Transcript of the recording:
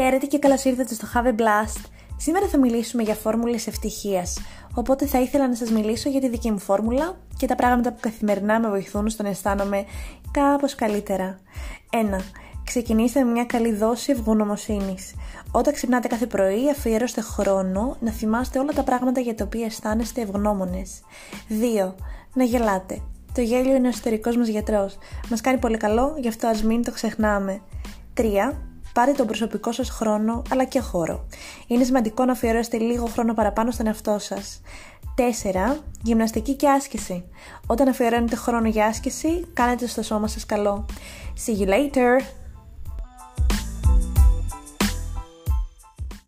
Χαίρετε και καλώς ήρθατε στο Have a Blast. Σήμερα θα μιλήσουμε για φόρμουλες ευτυχίας, οπότε θα ήθελα να σας μιλήσω για τη δική μου φόρμουλα και τα πράγματα που καθημερινά με βοηθούν στο να αισθάνομαι κάπως καλύτερα. 1. Ξεκινήστε με μια καλή δόση ευγνωμοσύνης. Όταν ξυπνάτε κάθε πρωί, αφιερώστε χρόνο να θυμάστε όλα τα πράγματα για τα οποία αισθάνεστε ευγνώμονες. 2. Να γελάτε. Το γέλιο είναι ο εσωτερικός μας γιατρός. Μας κάνει πολύ καλό, γι' αυτό ας μην το ξεχνάμε. 3. Πάρε τον προσωπικό σας χρόνο αλλά και χώρο. Είναι σημαντικό να αφιερώσετε λίγο χρόνο παραπάνω στον εαυτό σας. 4. Γυμναστική και άσκηση. Όταν αφιερώνετε χρόνο για άσκηση, κάνετε στο σώμα σας καλό. See you later!